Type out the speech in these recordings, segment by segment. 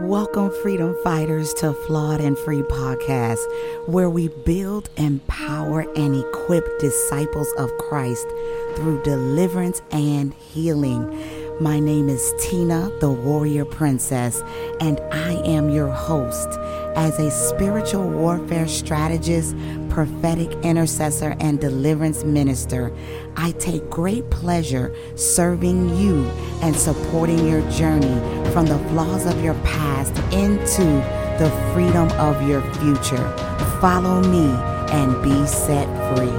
Welcome, freedom fighters, to Flawed and Free Podcast, where we build, empower, and equip disciples of Christ through deliverance and healing. My name is Tina, the Warrior Princess, and I am your host. As a spiritual warfare strategist, prophetic intercessor, and deliverance minister, I take great pleasure serving you and supporting your journey from the flaws of your past into the freedom of your future. Follow me and be set free.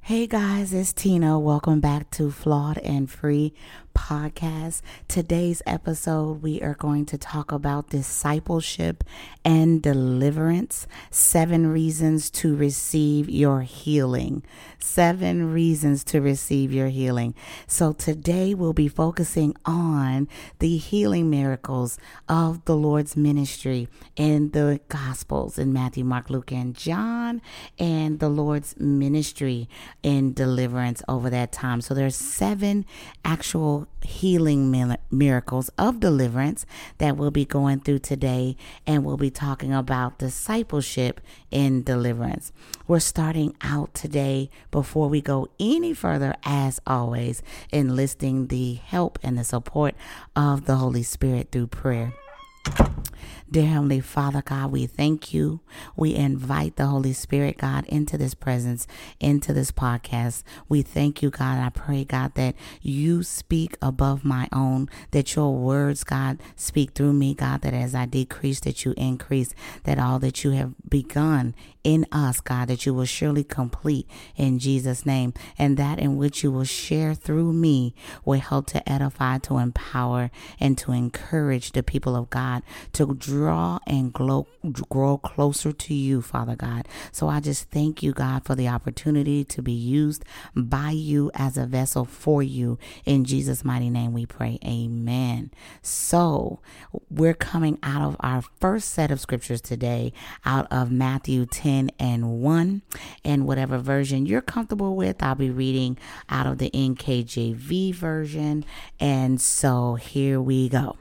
Hey guys, it's Tina. Welcome back to Flawed and Free podcast. Today's episode, we are going to talk about discipleship and deliverance. Seven reasons to receive your healing. Seven reasons to receive your healing. So today we'll be focusing on the healing miracles of the Lord's ministry in the Gospels in Matthew, Mark, Luke, and John, and the Lord's ministry in deliverance over that time. So there's seven actual healing miracles of deliverance that we'll be going through today, and we'll be talking about discipleship in deliverance. We're starting out today before we go any further, as always, enlisting the help and the support of the Holy Spirit through prayer. Dear Heavenly Father, God, we thank you. We invite the Holy Spirit, God, into this presence, into this podcast. We thank you, God. I pray, God, that you speak above my own, that your words, God, speak through me, God, that as I decrease, that you increase, that all that you have begun in us, God, that you will surely complete in Jesus' name, and that in which you will share through me will help to edify, to empower, and to encourage the people of God to draw and grow, grow closer to you, Father God. So I just thank you, God, for the opportunity to be used by you as a vessel for you. In Jesus' mighty name we pray. Amen. So we're coming out of our first set of scriptures today out of Matthew 10 10 and 1. And whatever version you're comfortable with, I'll be reading out of the NKJV version. And so here we go.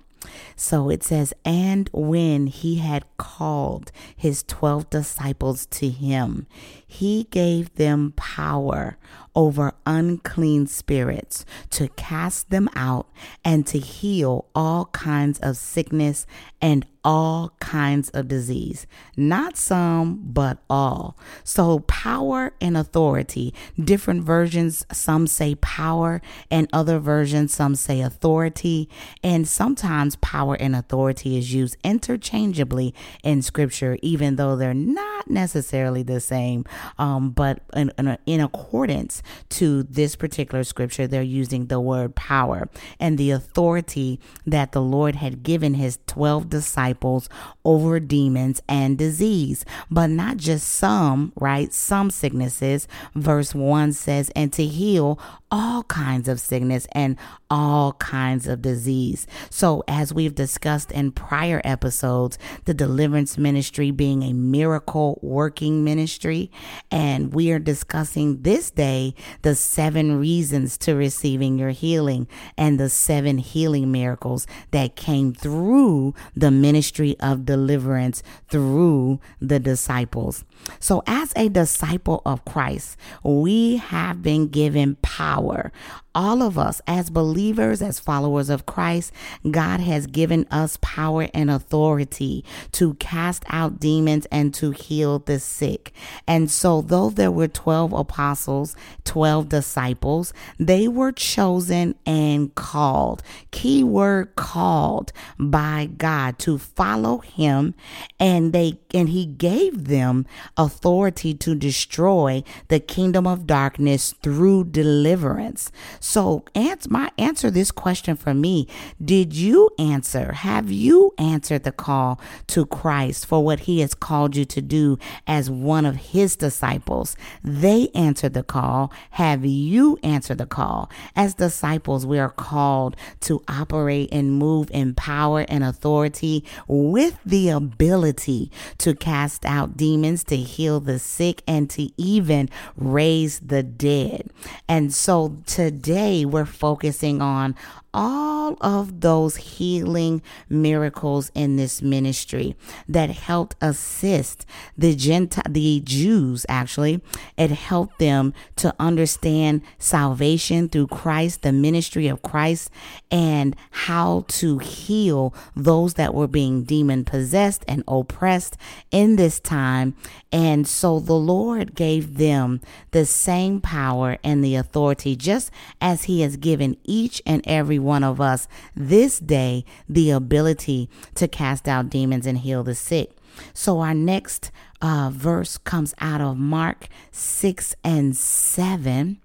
So it says, And when he had called his 12 disciples to him, he gave them power over unclean spirits to cast them out and to heal all kinds of sickness and all kinds of disease. Not some, but all. So, power and authority. Different versions, some say power, and other versions, some say authority. And sometimes power and authority is used interchangeably in scripture, even though they're not necessarily the same. Um, but in, in, in accordance to this particular scripture, they're using the word power and the authority that the Lord had given his 12 disciples disciples over demons and disease, but not just some, right? Some sicknesses. Verse 1 says, and to heal all kinds of sickness and all kinds of disease. So, as we've discussed in prior episodes, the deliverance ministry being a miracle working ministry, and we are discussing this day the seven reasons to receiving your healing and the seven healing miracles that came through the ministry of deliverance through the disciples. So, as a disciple of Christ, we have been given power all of us as believers, as followers of Christ, God has given us power and authority to cast out demons and to heal the sick. And so, though there were 12 apostles, 12 disciples, they were chosen and called. Key word called by God to follow him and they and he gave them authority to destroy the kingdom of darkness through deliverance. So, answer my answer this question for me. Did you answer? Have you answered the call to Christ for what he has called you to do as one of his disciples? They answered the call. Have you answered the call? As disciples, we are called to operate and move in power and authority with the ability to cast out demons, to to heal the sick, and to even raise the dead. And so today we're focusing on all of those healing miracles in this ministry that helped assist the Gentile, the Jews actually. It helped them to understand salvation through Christ, the ministry of Christ, and how to heal those that were being demon possessed and oppressed in this time. And so the Lord gave them the same power and the authority, just as He has given each and every one of us this day the ability to cast out demons and heal the sick. So our next uh, verse comes out of Mark 6 and 7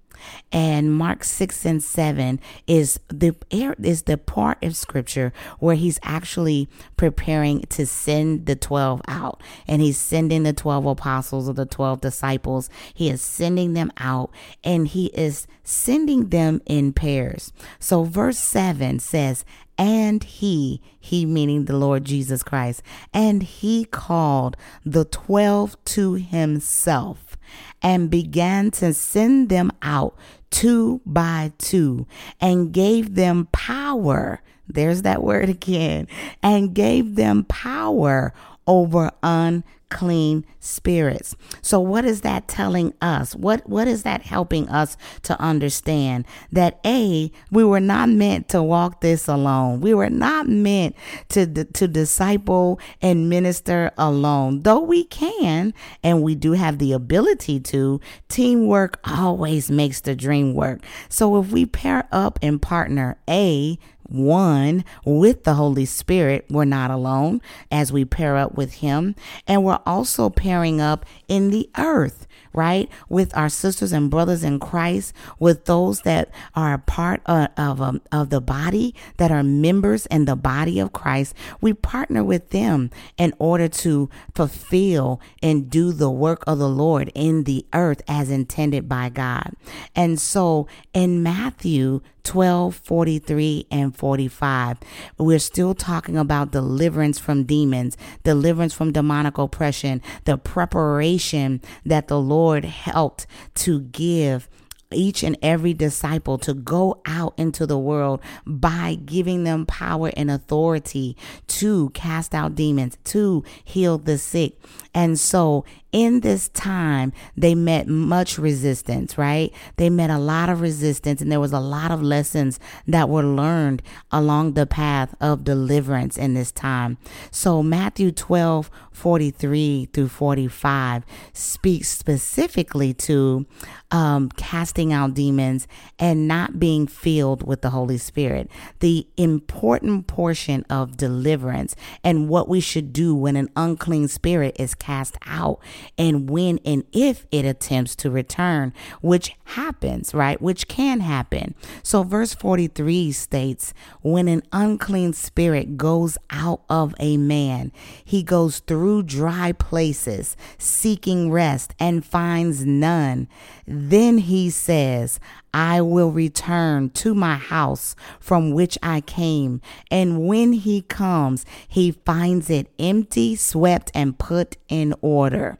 and Mark 6 and 7 is the er, is the part of scripture where he's actually preparing to send the 12 out. And he's sending the 12 apostles or the 12 disciples. He is sending them out and he is sending them in pairs. So verse 7 says and he, he meaning the Lord Jesus Christ, and he called the twelve to himself and began to send them out two by two and gave them power. There's that word again. And gave them power over unclean spirits. So what is that telling us? What what is that helping us to understand that a we were not meant to walk this alone. We were not meant to to disciple and minister alone. Though we can and we do have the ability to, teamwork always makes the dream work. So if we pair up and partner, a one with the Holy Spirit. We're not alone as we pair up with Him. And we're also pairing up in the earth right? With our sisters and brothers in Christ, with those that are a part of, of, um, of the body, that are members in the body of Christ. We partner with them in order to fulfill and do the work of the Lord in the earth as intended by God. And so in Matthew 12, 43, and 45. We're still talking about deliverance from demons, deliverance from demonic oppression, the preparation that the Lord helped to give each and every disciple to go out into the world by giving them power and authority to cast out demons, to heal the sick. And so in this time, they met much resistance, right? They met a lot of resistance, and there was a lot of lessons that were learned along the path of deliverance in this time. So, Matthew 12 43 through 45 speaks specifically to um, casting out demons and not being filled with the Holy Spirit. The important portion of deliverance and what we should do when an unclean spirit is cast out and when and if it attempts to return, which happens, right? Which can happen. So, verse 43 states, When an unclean spirit goes out of a man, he goes through dry places, seeking rest, and finds none. Then he says, I will return to my house from which I came. And when he comes, he finds it empty, swept, and put in order.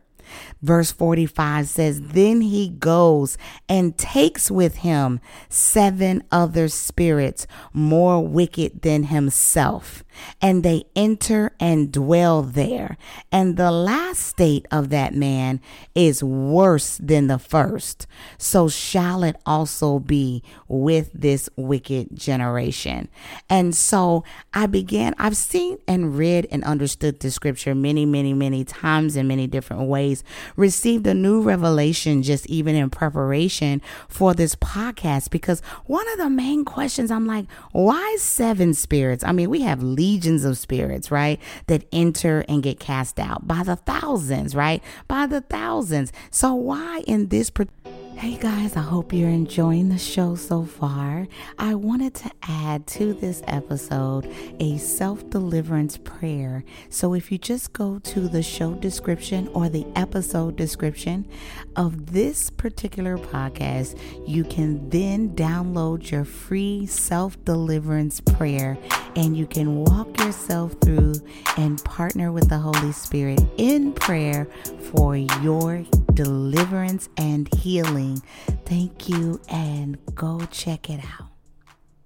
Verse 45 says, Then he goes and takes with him seven other spirits more wicked than himself, and they enter and dwell there. And the last state of that man is worse than the first. So shall it also be with this wicked generation. And so I began, I've seen and read and understood the scripture many, many, many times in many different ways received a new revelation just even in preparation for this podcast because one of the main questions I'm like, why seven spirits? I mean, we have legions of spirits, right? That enter and get cast out by the thousands, right? By the thousands. So why in this particular Hey guys, I hope you're enjoying the show so far. I wanted to add to this episode a self deliverance prayer. So if you just go to the show description or the episode description of this particular podcast, you can then download your free self deliverance prayer and you can walk yourself through and partner with the Holy Spirit in prayer for your deliverance and healing. Thank you, and go check it out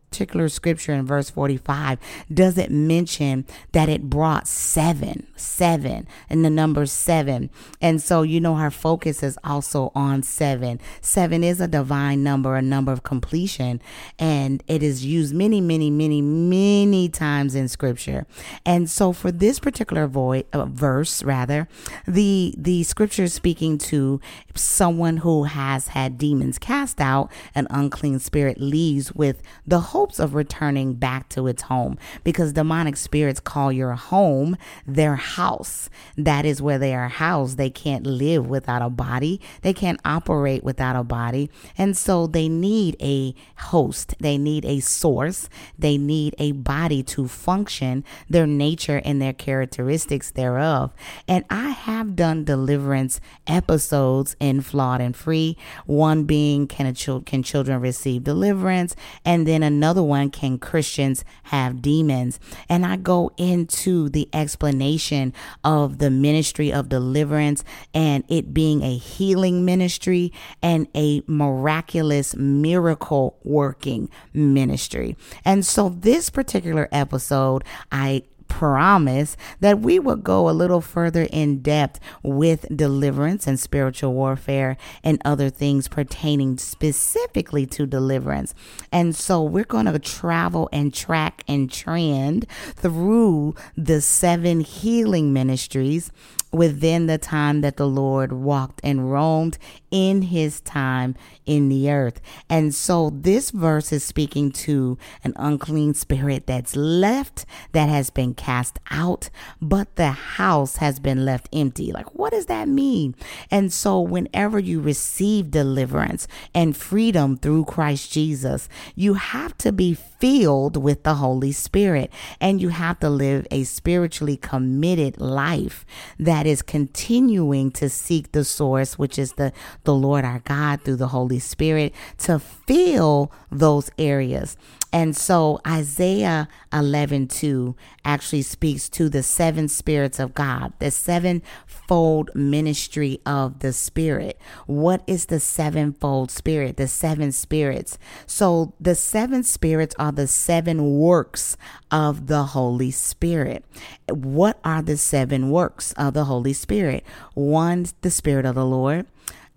particular scripture in verse 45 doesn't mention that it brought seven, seven, and the number seven. And so, you know, her focus is also on seven. Seven is a divine number, a number of completion, and it is used many, many, many, many times in scripture. And so, for this particular voice, uh, verse, rather, the the scripture is speaking to someone who has had demons cast out, an unclean spirit leaves with the hopes of returning back to its home because demonic spirits call your home their house. That is where they are housed. They can't live without a body, they can't operate without a body. And so they need a host, they need a source, they need a body to function, their nature and their characteristics thereof. And I have done deliverance episodes in Flawed and Free, one being can, a ch- can children receive deliverance? And then another another one, Can Christians Have Demons? And I go into the explanation of the ministry of deliverance and it being a healing ministry and a miraculous miracle working ministry. And so this particular episode, I promise that we would go a little further in depth with deliverance and spiritual warfare and other things pertaining specifically to deliverance. And so we're going to travel and track and trend through the seven healing ministries within the time that the Lord walked and roamed in his time in the earth. And so this verse is speaking to an unclean spirit that's left, that has been cast out, but the house has been left empty. Like, what does that mean? And so, whenever you receive deliverance and freedom through Christ Jesus, you have to be filled with the Holy Spirit and you have to live a spiritually committed life that is continuing to seek the source, which is the the Lord our God through the Holy Spirit to fill those areas. And so Isaiah 11 2 actually speaks to the seven spirits of God, the sevenfold ministry of the Spirit. What is the sevenfold spirit? The seven spirits. So the seven spirits are the seven works of the Holy Spirit. What are the seven works of the Holy Spirit? One, the Spirit of the Lord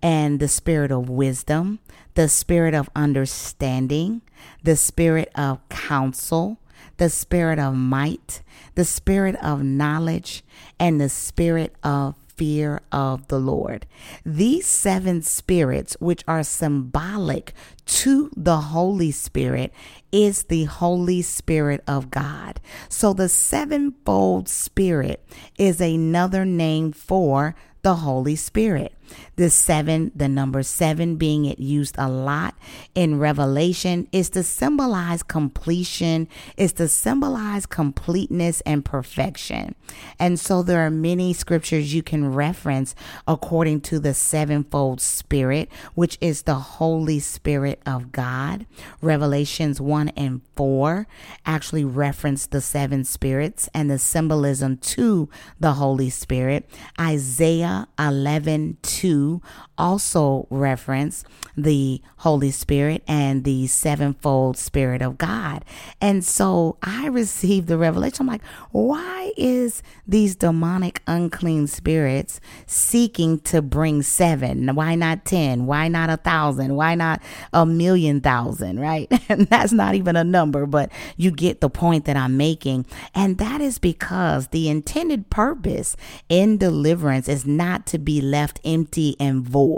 and the spirit of wisdom, the spirit of understanding, the spirit of counsel, the spirit of might, the spirit of knowledge, and the spirit of fear of the Lord. These seven spirits, which are symbolic to the Holy Spirit, is the Holy Spirit of God. So the sevenfold Spirit is another name for the Holy Spirit. The seven, the number seven being it used a lot in Revelation, is to symbolize completion, is to symbolize completeness and perfection. And so there are many scriptures you can reference according to the sevenfold spirit, which is the Holy Spirit of God. Revelations 1 and 4 actually reference the seven spirits and the symbolism to the Holy Spirit. Isaiah 11 2 2 also reference the Holy Spirit and the sevenfold Spirit of God. And so I received the revelation. I'm like, why is these demonic unclean spirits seeking to bring seven? Why not 10? Why not a thousand? Why not a million thousand? Right? And that's not even a number, but you get the point that I'm making. And that is because the intended purpose in deliverance is not to be left empty empty and void.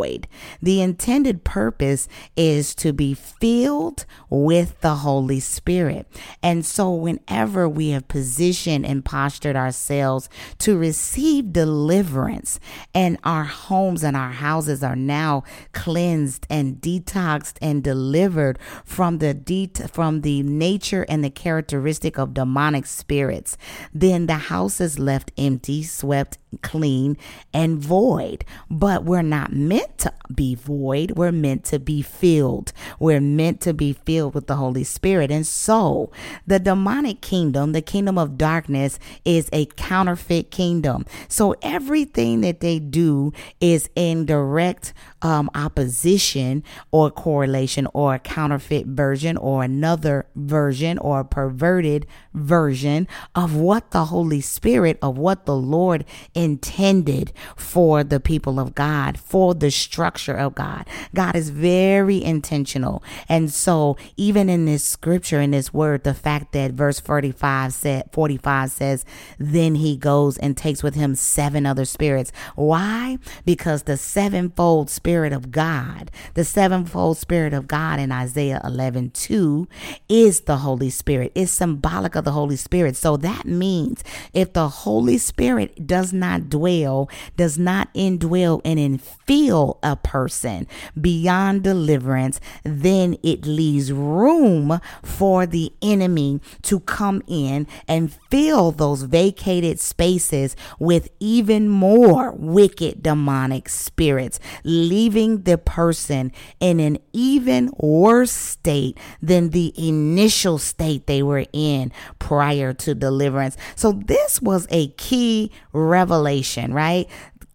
The intended purpose is to be filled with the Holy Spirit. And so, whenever we have positioned and postured ourselves to receive deliverance, and our homes and our houses are now cleansed and detoxed and delivered from the de- from the nature and the characteristic of demonic spirits, then the house is left empty, swept clean and void. But we're not meant to be void. We're meant to be filled. We're meant to be filled with the Holy Spirit. And so the demonic kingdom, the kingdom of darkness, is a counterfeit kingdom. So everything that they do is in direct um, opposition or correlation or a counterfeit version or another version or a perverted version of what the Holy Spirit, of what the Lord intended for the people of God, for the structure of God. God is very intentional. And so, even in this scripture, in this word, the fact that verse 45 said, 45 says, then he goes and takes with him seven other spirits. Why? Because the sevenfold spirit of God, the sevenfold spirit of God in Isaiah 11 2 is the Holy Spirit. It's symbolic of the Holy Spirit. So that means if the Holy Spirit does not not dwell, does not indwell and infill a person beyond deliverance, then it leaves room for the enemy to come in and fill those vacated spaces with even more wicked demonic spirits, leaving the person in an even worse state than the initial state they were in prior to deliverance. So, this was a key revelation revelation, right?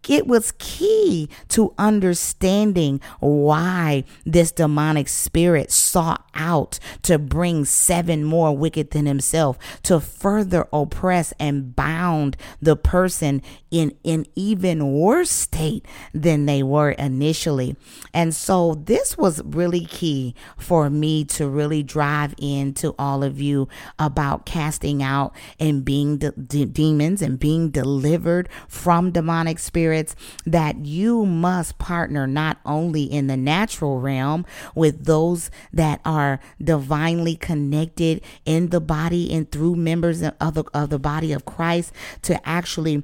It was key to understanding why this demonic spirit sought out to bring seven more wicked than himself to further oppress and bound the person in an even worse state than they were initially. And so this was really key for me to really drive into all of you about casting out and being de- de- demons and being delivered from demonic spirits spirits that you must partner not only in the natural realm with those that are divinely connected in the body and through members of the, of the body of Christ to actually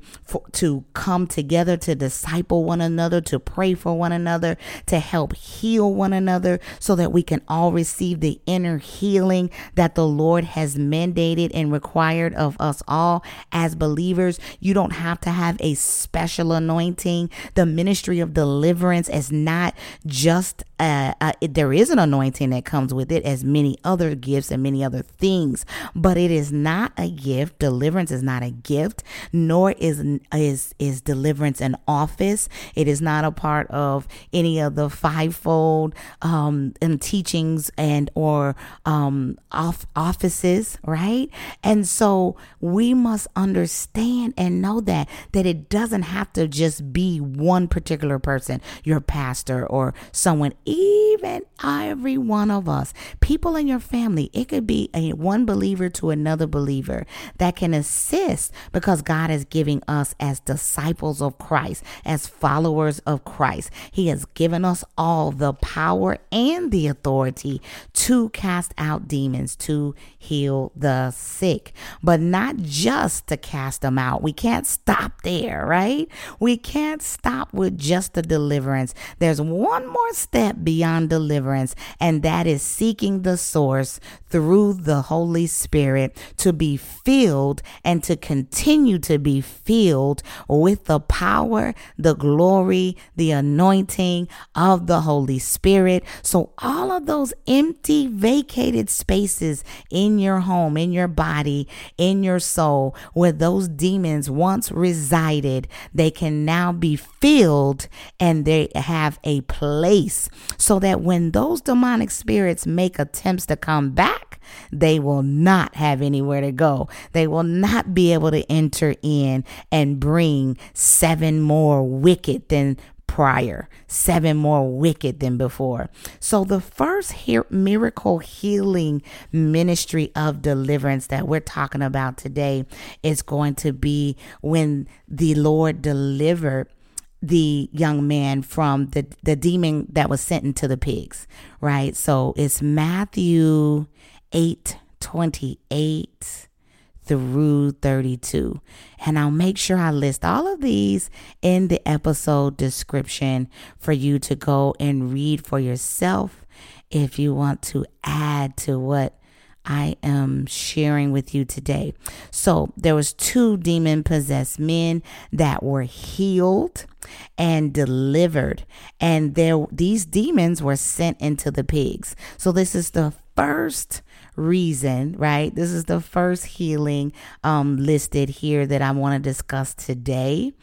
to come together to disciple one another, to pray for one another, to help heal one another so that we can all receive the inner healing that the Lord has mandated and required of us all as believers. You don't have to have a special anointing anointing, the ministry of deliverance is not just uh, uh, there is an anointing that comes with it, as many other gifts and many other things, but it is not a gift. Deliverance is not a gift, nor is is is deliverance an office. It is not a part of any of the fivefold um, and teachings and or um, off offices, right? And so we must understand and know that that it doesn't have to just just be one particular person, your pastor or someone, even every one of us, people in your family. It could be a one believer to another believer that can assist because God is giving us as disciples of Christ, as followers of Christ. He has given us all the power and the authority to cast out demons, to heal the sick, but not just to cast them out. We can't stop there, right? We can't stop with just the deliverance. There's one more step beyond deliverance, and that is seeking the source through the Holy Spirit to be filled and to continue to be filled with the power, the glory, the anointing of the Holy Spirit. So, all of those empty, vacated spaces in your home, in your body, in your soul, where those demons once resided, they can now be filled and they have a place so that when those demonic spirits make attempts to come back, they will not have anywhere to go. They will not be able to enter in and bring seven more wicked than prior, seven more wicked than before. So, the first miracle healing ministry of deliverance that we're talking about today is going to be when the Lord delivered the young man from the, the demon that was sent into the pigs, right? So it's Matthew 8 28 through 32. And I'll make sure I list all of these in the episode description for you to go and read for yourself if you want to add to what I am sharing with you today. So there was two demon possessed men that were healed and delivered and there these demons were sent into the pigs. So this is the first reason, right? This is the first healing um, listed here that I want to discuss today.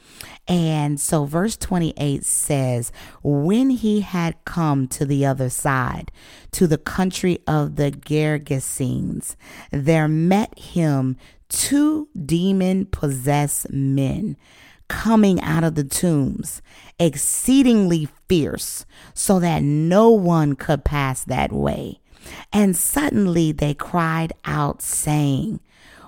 And so, verse 28 says, When he had come to the other side, to the country of the Gergesenes, there met him two demon possessed men coming out of the tombs, exceedingly fierce, so that no one could pass that way. And suddenly they cried out, saying,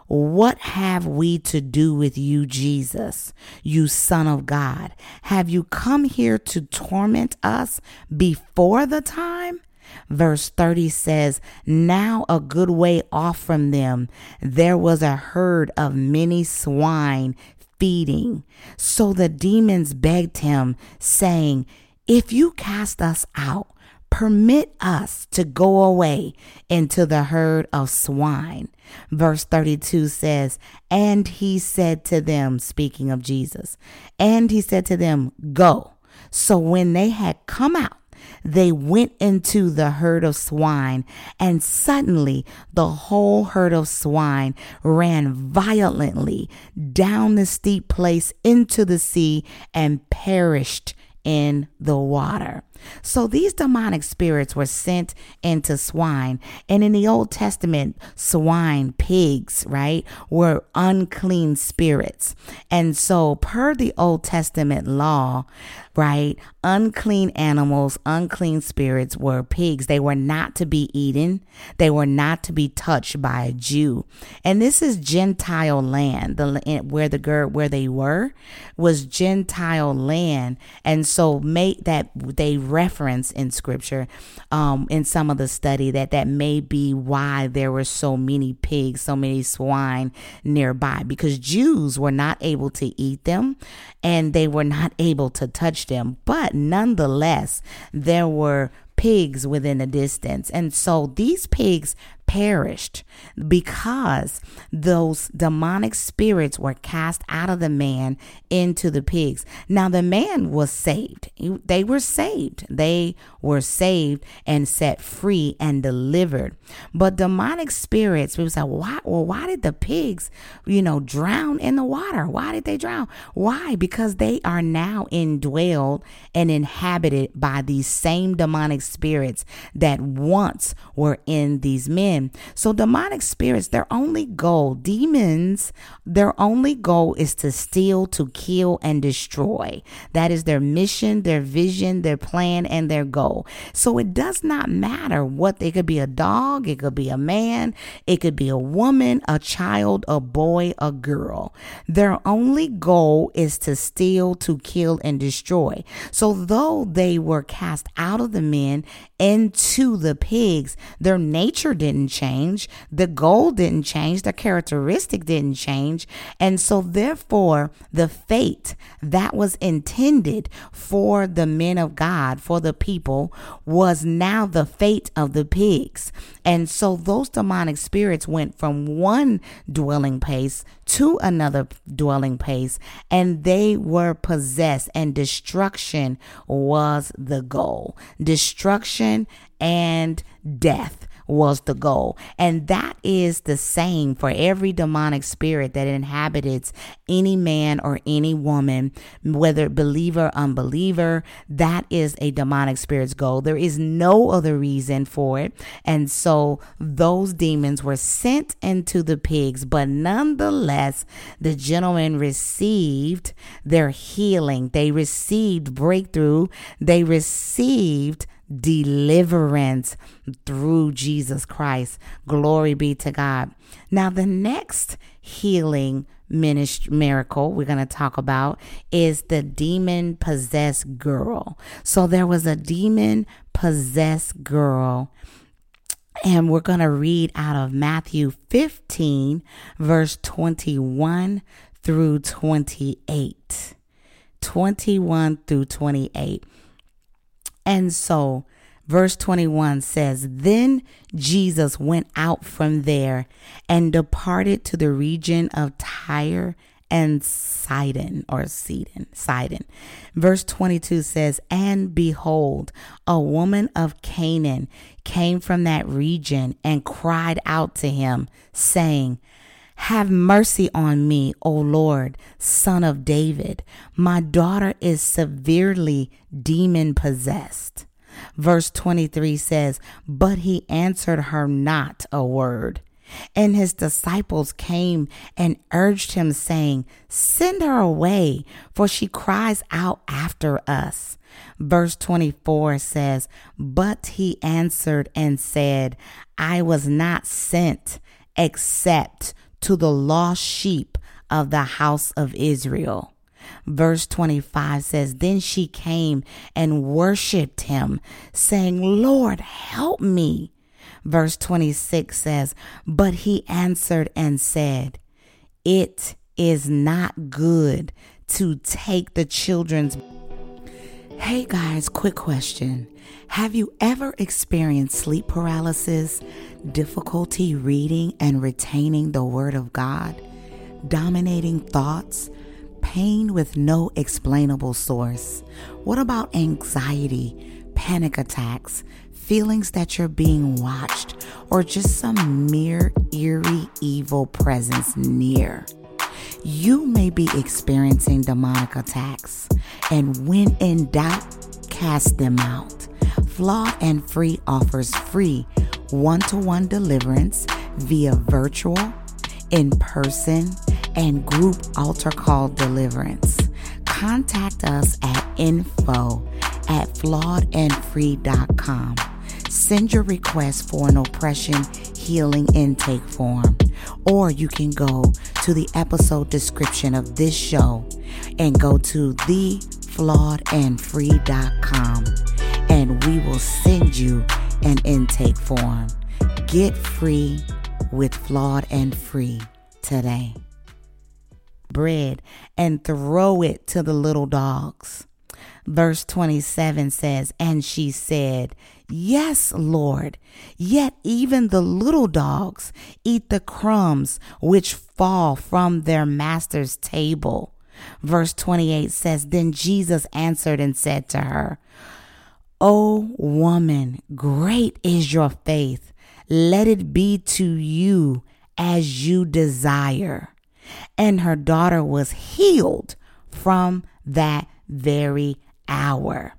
what have we to do with you, Jesus, you Son of God? Have you come here to torment us before the time? Verse 30 says, Now a good way off from them, there was a herd of many swine feeding. So the demons begged him, saying, If you cast us out, permit us to go away into the herd of swine. Verse 32 says, And he said to them, speaking of Jesus, and he said to them, Go. So when they had come out, they went into the herd of swine, and suddenly the whole herd of swine ran violently down the steep place into the sea and perished in the water. So these demonic spirits were sent into swine. And in the Old Testament, swine, pigs, right, were unclean spirits. And so, per the Old Testament law, right, unclean animals, unclean spirits were pigs. They were not to be eaten, they were not to be touched by a Jew. And this is Gentile land, the where the girl where they were was Gentile land. And so, make that they reference in scripture um, in some of the study that that may be why there were so many pigs, so many swine nearby because Jews were not able to eat them and they were not able to touch them. But nonetheless, there were pigs within a distance. And so these pigs perished because those demonic spirits were cast out of the man into the pigs. Now, the man was saved. They were saved. They were saved and set free and delivered. But demonic spirits, people say, why? Well, why did the pigs, you know, drown in the water? Why did they drown? Why? Because they are now indwelled and inhabited by these same demonic spirits that once were in these men. So, demonic spirits, their only goal, demons, their only goal is to steal, to kill, and destroy. That is their mission, their vision, their plan, and their goal. So, it does not matter what they could be a dog, it could be a man, it could be a woman, a child, a boy, a girl. Their only goal is to steal, to kill, and destroy. So, though they were cast out of the men into the pigs, their nature didn't change. The goal didn't change. The characteristic didn't change. And so, therefore, the fate that was intended for the men of God, for the people, was now the fate of the pigs. And so, those demonic spirits went from one dwelling place to another dwelling place, and they were possessed, and destruction was the goal. Destruction and death was the goal. And that is the same for every demonic spirit that inhabits any man or any woman, whether believer, or unbeliever. That is a demonic spirit's goal. There is no other reason for it. And so those demons were sent into the pigs, but nonetheless, the gentleman received their healing. They received breakthrough. They received deliverance through Jesus Christ. Glory be to God. Now, the next healing ministry miracle we're going to talk about is the demon possessed girl. So there was a demon possessed girl and we're going to read out of Matthew 15 verse 21 through 28. 21 through 28. And so Verse 21 says, Then Jesus went out from there and departed to the region of Tyre and Sidon or Sidon, Sidon. Verse 22 says, And behold, a woman of Canaan came from that region and cried out to him, saying, have mercy on me, O Lord, son of David. My daughter is severely demon possessed. Verse 23 says, But he answered her not a word. And his disciples came and urged him, saying, Send her away, for she cries out after us. Verse 24 says, But he answered and said, I was not sent except to the lost sheep of the house of Israel. Verse 25 says, Then she came and worshiped him, saying, Lord, help me. Verse 26 says, But he answered and said, It is not good to take the children's. Hey guys, quick question. Have you ever experienced sleep paralysis, difficulty reading and retaining the Word of God, dominating thoughts? pain with no explainable source? What about anxiety, panic attacks, feelings that you're being watched, or just some mere eerie evil presence near? You may be experiencing demonic attacks, and when in doubt, cast them out. Flawed and Free offers free one to one deliverance via virtual, in person, and group altar call deliverance. Contact us at info at flawedandfree.com. Send your request for an oppression healing intake form, or you can go to the episode description of this show and go to theflawedandfree.com and we will send you an intake form. Get free with Flawed and Free today bread and throw it to the little dogs. Verse 27 says, And she said, Yes, Lord, yet even the little dogs eat the crumbs which fall from their master's table. Verse 28 says, Then Jesus answered and said to her, O woman, great is your faith. Let it be to you as you desire and her daughter was healed from that very hour.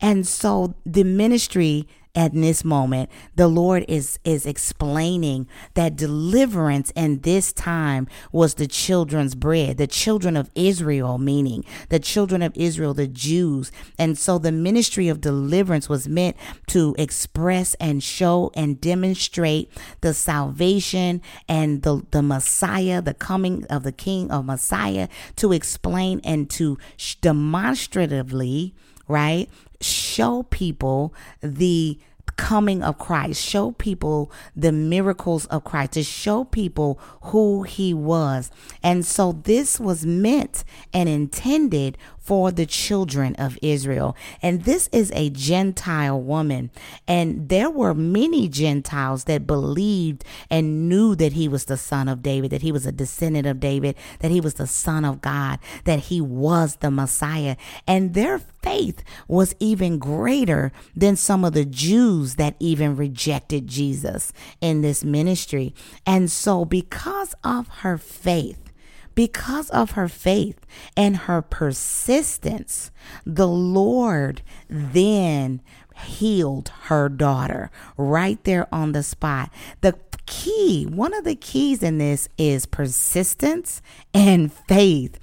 And so the ministry at this moment the lord is is explaining that deliverance in this time was the children's bread the children of israel meaning the children of israel the jews. And so the ministry of deliverance was meant to express and show and demonstrate the salvation and the the messiah the coming of the king of messiah to explain and to demonstratively right show people the coming of Christ, show people the miracles of Christ, to show people who he was. And so this was meant and intended for the children of Israel. And this is a Gentile woman. And there were many Gentiles that believed and knew that he was the son of David, that he was a descendant of David, that he was the son of God, that he was the Messiah. And their faith was even greater than some of the Jews that even rejected Jesus in this ministry. And so, because of her faith, because of her faith and her persistence, the Lord then healed her daughter right there on the spot. The key, one of the keys in this is persistence and faith.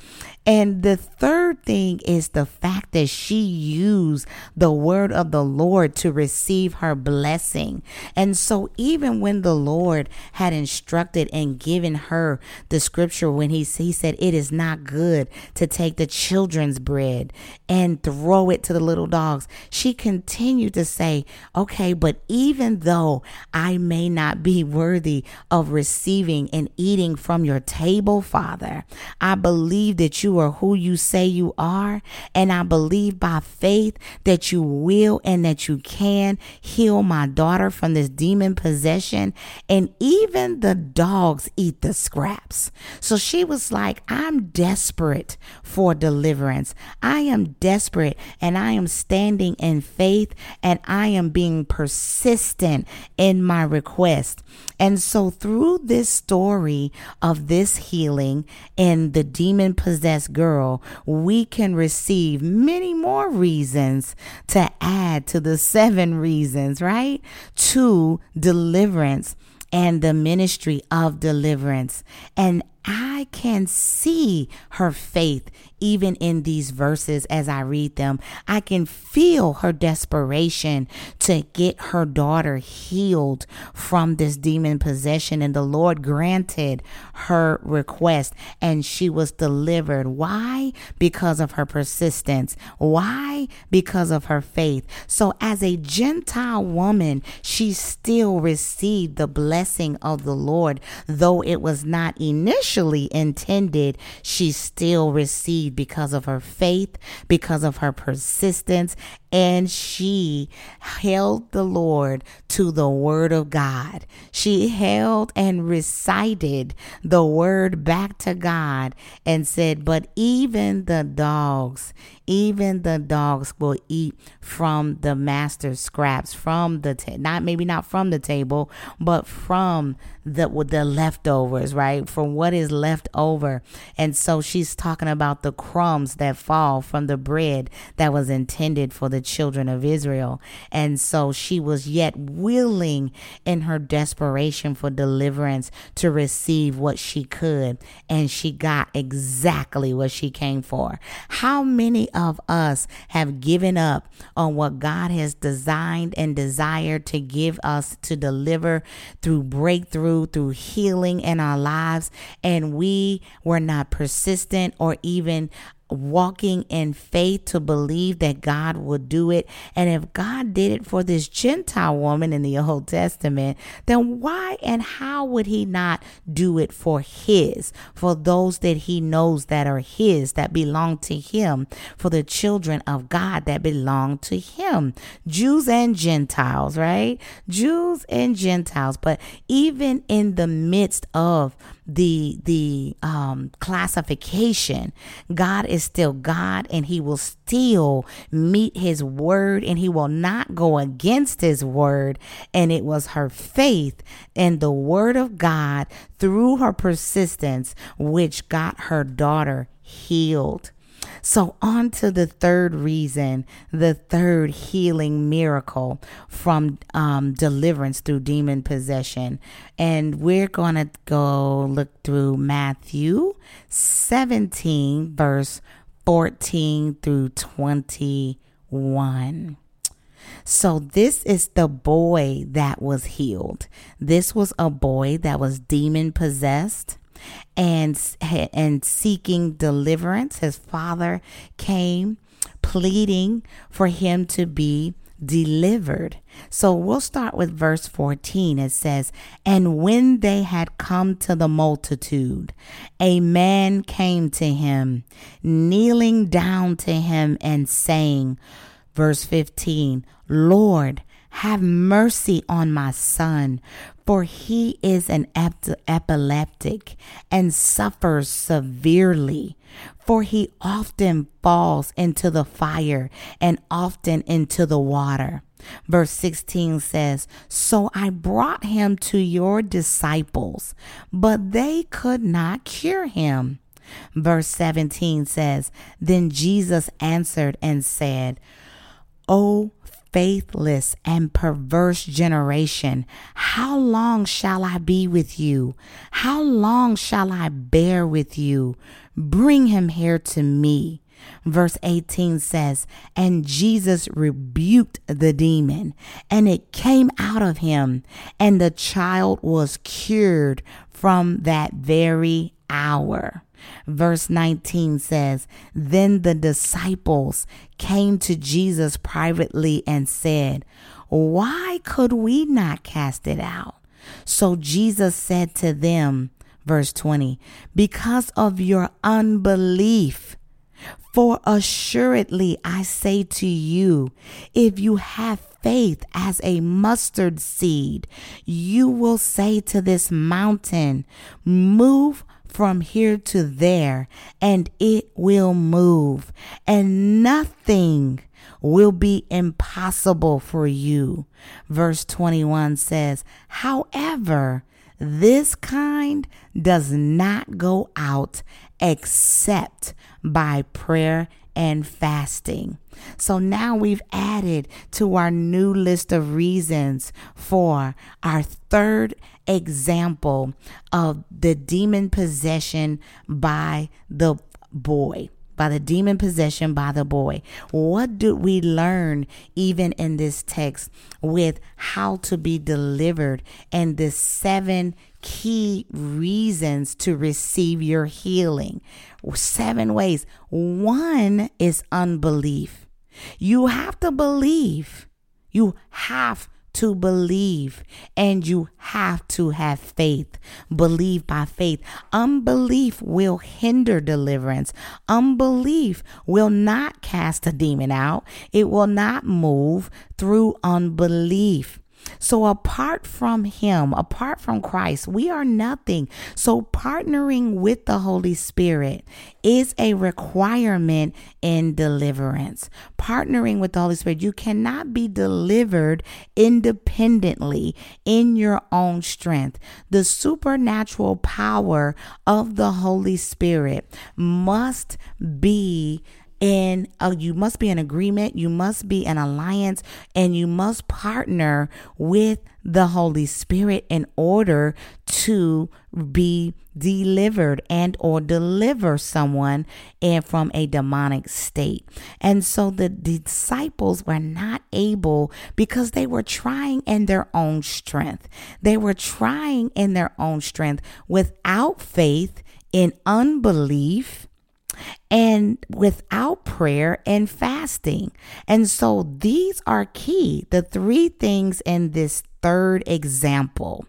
And the third thing is the fact that she used the word of the Lord to receive her blessing. And so, even when the Lord had instructed and given her the scripture, when he, he said, It is not good to take the children's bread and throw it to the little dogs, she continued to say, Okay, but even though I may not be worthy of receiving and eating from your table, Father, I believe that you are who you say you are. And I believe by faith that you will and that you can heal my daughter from this demon possession. And even the dogs eat the scraps. So she was like, I'm desperate for deliverance. I am desperate and I am standing in faith and I am being persistent in my request. And so through this story of this healing and the demon possessed girl, we can receive many more reasons to add to the seven reasons, right? To deliverance and the ministry of deliverance. And I can see her faith even in these verses as I read them. I can feel her desperation to get her daughter healed from this demon possession, and the Lord granted her request and she was delivered. Why? Because of her persistence. Why? Because of her faith. So, as a Gentile woman, she still received the blessing of the Lord, though it was not initially intended, she still received because of her faith, because of her persistence, and she held the Lord to the word of God. She held and recited the word back to God and said, But even the dogs, even the dogs will eat from the master's scraps, from the ta- not maybe not from the table, but from the the leftovers, right? From what is left over. And so she's talking about the crumbs that fall from the bread that was intended for the children of Israel. And so she was yet willing in her desperation for deliverance to receive what she could. And she got exactly what she came for. How many of us have given up on what God has designed and desired to give us to deliver through breakthrough, through healing in our lives, and we were not persistent or even walking in faith to believe that God would do it. And if God did it for this Gentile woman in the Old Testament, then why and how would he not do it for his, for those that he knows that are his, that belong to him, for the children of God that belong to him? Jews and Gentiles, right? Jews and Gentiles. But even in the midst of the the um, classification. God is still God, and He will still meet His word, and He will not go against His word. And it was her faith in the word of God through her persistence which got her daughter healed. So, on to the third reason, the third healing miracle from um, deliverance through demon possession. And we're going to go look through Matthew 17, verse 14 through 21. So, this is the boy that was healed. This was a boy that was demon possessed and and seeking deliverance. His father came pleading for him to be delivered. So we'll start with verse 14. It says, And when they had come to the multitude, a man came to him, kneeling down to him and saying, Verse 15, Lord, have mercy on my son, for he is an epileptic and suffers severely. For he often falls into the fire and often into the water. Verse 16 says, So I brought him to your disciples, but they could not cure him. Verse 17 says, Then Jesus answered and said, O faithless and perverse generation, how long shall I be with you? How long shall I bear with you? Bring him here to me. Verse 18 says, And Jesus rebuked the demon, and it came out of him, and the child was cured from that very hour. Verse 19 says, Then the disciples came to Jesus privately and said, Why could we not cast it out? So Jesus said to them, verse 20, Because of your unbelief. For assuredly I say to you, if you have faith as a mustard seed, you will say to this mountain, Move from here to there, and it will move, and nothing will be impossible for you. Verse 21 says, However, this kind does not go out except by prayer and fasting. So now we've added to our new list of reasons for our third example of the demon possession by the boy by the demon possession by the boy. What do we learn even in this text with how to be delivered and the seven key reasons to receive your healing? Seven ways. One is unbelief. You have to believe. You have to believe and you have to have faith. Believe by faith. Unbelief will hinder deliverance. Unbelief will not cast a demon out. It will not move through unbelief. So, apart from Him, apart from Christ, we are nothing. So, partnering with the Holy Spirit is a requirement in deliverance. Partnering with the Holy Spirit, you cannot be delivered independently in your own strength. The supernatural power of the Holy Spirit must be in uh, you must be in agreement you must be an alliance and you must partner with the holy spirit in order to be delivered and or deliver someone and from a demonic state. And so the disciples were not able because they were trying in their own strength. They were trying in their own strength without faith in unbelief and without prayer and fasting. And so these are key. The three things in this third example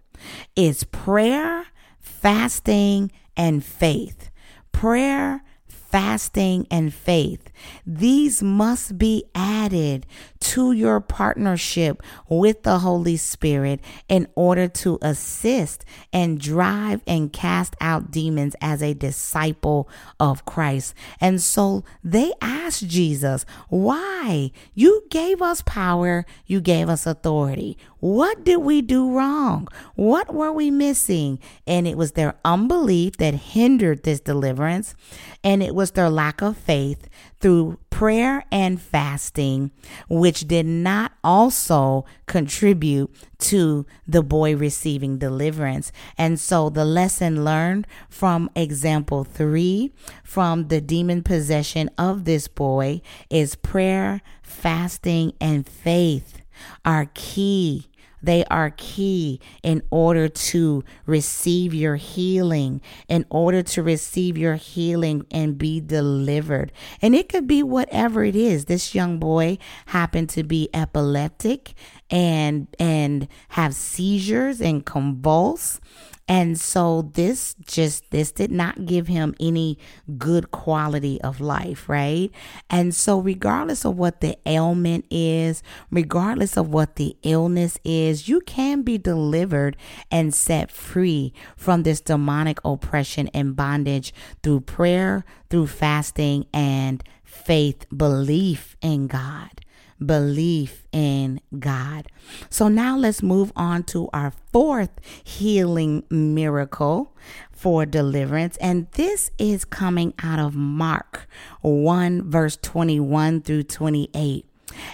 is prayer, fasting, and faith. Prayer, fasting, and faith. These must be added to your partnership with the Holy Spirit in order to assist and drive and cast out demons as a disciple of Christ. And so they asked Jesus, Why? You gave us power, you gave us authority. What did we do wrong? What were we missing? And it was their unbelief that hindered this deliverance, and it was their lack of faith through prayer and fasting, which did not also contribute to the boy receiving deliverance. And so the lesson learned from example three, from the demon possession of this boy, is prayer, fasting, and faith are key they are key in order to receive your healing, in order to receive your healing and be delivered. And it could be whatever it is. This young boy happened to be epileptic and and have seizures and convulse and so this just this did not give him any good quality of life, right? And so regardless of what the ailment is, regardless of what the illness is, you can be delivered and set free from this demonic oppression and bondage through prayer, through fasting and faith, belief in God belief in God. So now let's move on to our fourth healing miracle for deliverance. And this is coming out of Mark 1, verse 21 through 28.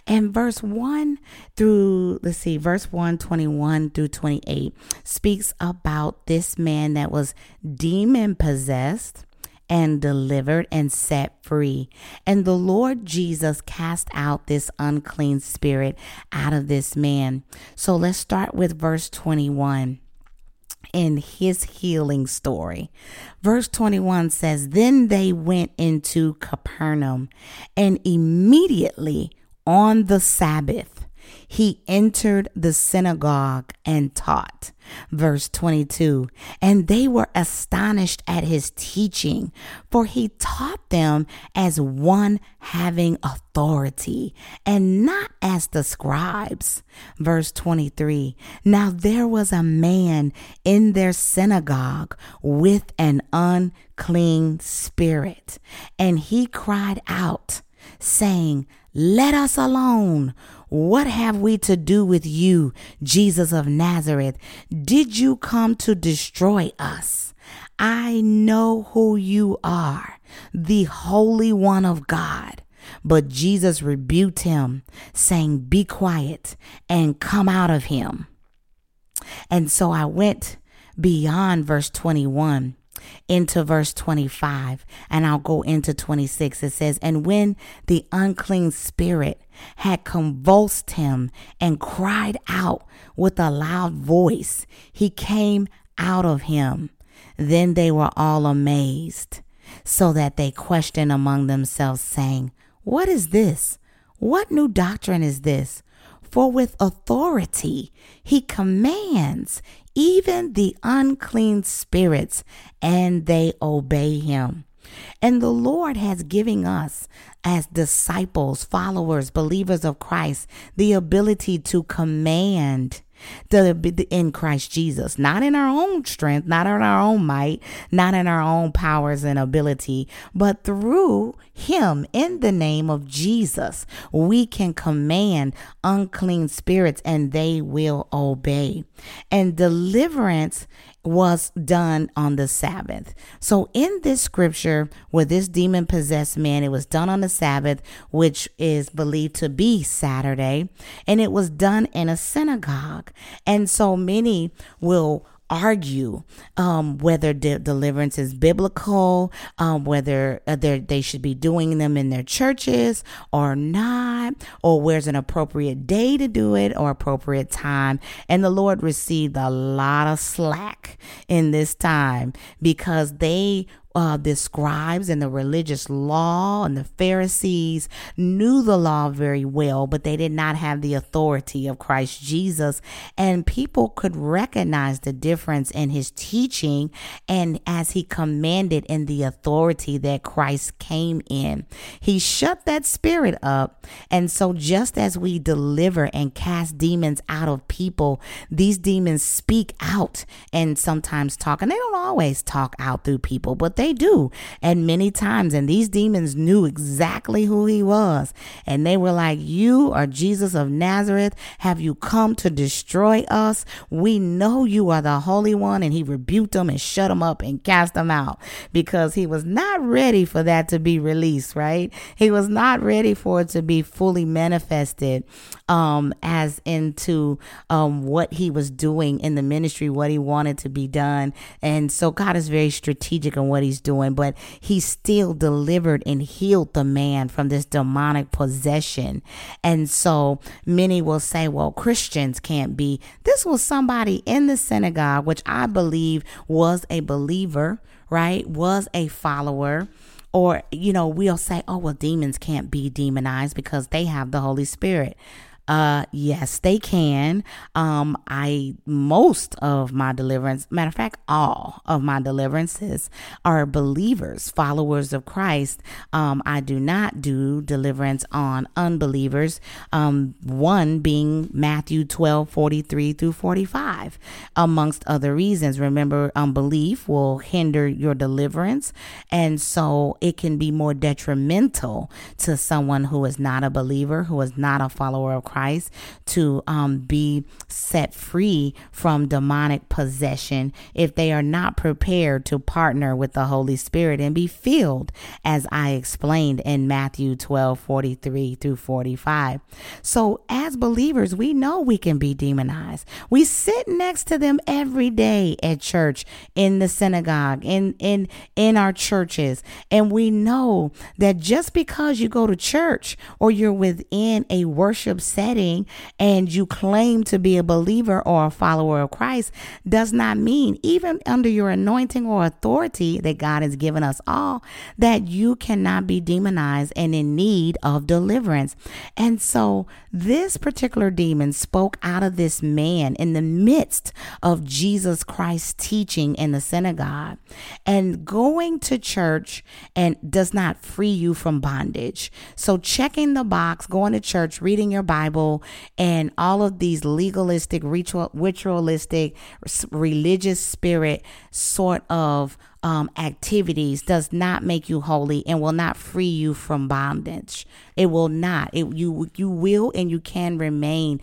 And verse 1 through, let's see, verse 1, 21 through 28 speaks about this man that was demon possessed and delivered and set free. And the Lord Jesus cast out this unclean spirit out of this man. So let's start with verse 21 in his healing story. Verse 21 says, Then they went into Capernaum, and immediately on the Sabbath, he entered the synagogue and taught. Verse 22 And they were astonished at his teaching, for he taught them as one having authority, and not as the scribes. Verse 23 Now there was a man in their synagogue with an unclean spirit, and he cried out, saying, let us alone. What have we to do with you, Jesus of Nazareth? Did you come to destroy us? I know who you are, the Holy One of God. But Jesus rebuked him, saying, Be quiet and come out of him. And so I went beyond verse 21 into verse 25 and I'll go into 26. It says, And when the unclean spirit had convulsed him and cried out with a loud voice, he came out of him. Then they were all amazed, so that they questioned among themselves, saying, What is this? What new doctrine is this? For with authority he commands even the unclean spirits, and they obey him. And the Lord has given us, as disciples, followers, believers of Christ, the ability to command the, in Christ Jesus, not in our own strength, not in our own might, not in our own powers and ability, but through Him in the name of Jesus, we can command unclean spirits and they will obey. And deliverance was done on the Sabbath. So, in this scripture, with this demon possessed man, it was done on the Sabbath, which is believed to be Saturday, and it was done in a synagogue. And so, many will argue um, whether de- deliverance is biblical, um, whether uh, they should be doing them in their churches or not, or where's an appropriate day to do it or appropriate time. And the Lord received a lot of slack in this time because they uh, the scribes and the religious law and the Pharisees knew the law very well, but they did not have the authority of Christ Jesus. And people could recognize the difference in his teaching and as he commanded in the authority that Christ came in. He shut that spirit up. And so, just as we deliver and cast demons out of people, these demons speak out and sometimes talk, and they don't always talk out through people, but they they do. And many times, and these demons knew exactly who he was. And they were like, You are Jesus of Nazareth. Have you come to destroy us? We know you are the Holy One. And he rebuked them and shut them up and cast them out because he was not ready for that to be released, right? He was not ready for it to be fully manifested um, as into um, what he was doing in the ministry, what he wanted to be done. And so God is very strategic in what he's he's doing, but he still delivered and healed the man from this demonic possession. And so many will say, well, Christians can't be. This was somebody in the synagogue, which I believe was a believer, right? Was a follower or you know we'll say oh well demons can't be demonized because they have the holy spirit uh, yes, they can. Um, I most of my deliverance, matter of fact, all of my deliverances are believers, followers of Christ. Um, I do not do deliverance on unbelievers. Um, one being Matthew 12, 43 through 45, amongst other reasons. Remember, unbelief will hinder your deliverance, and so it can be more detrimental to someone who is not a believer, who is not a follower of Christ Christ to um, be set free from demonic possession if they are not prepared to partner with the Holy Spirit and be filled, as I explained in Matthew 12 43 through 45. So, as believers, we know we can be demonized. We sit next to them every day at church, in the synagogue, in, in, in our churches, and we know that just because you go to church or you're within a worship setting and you claim to be a believer or a follower of Christ does not mean, even under your anointing or authority that God has given us all, that you cannot be demonized and in need of deliverance. And so this particular demon spoke out of this man in the midst of Jesus Christ's teaching in the synagogue. And going to church and does not free you from bondage. So checking the box, going to church, reading your Bible, and all of these legalistic, ritual, ritualistic, religious spirit sort of um, activities does not make you holy and will not free you from bondage. It will not. It, you you will and you can remain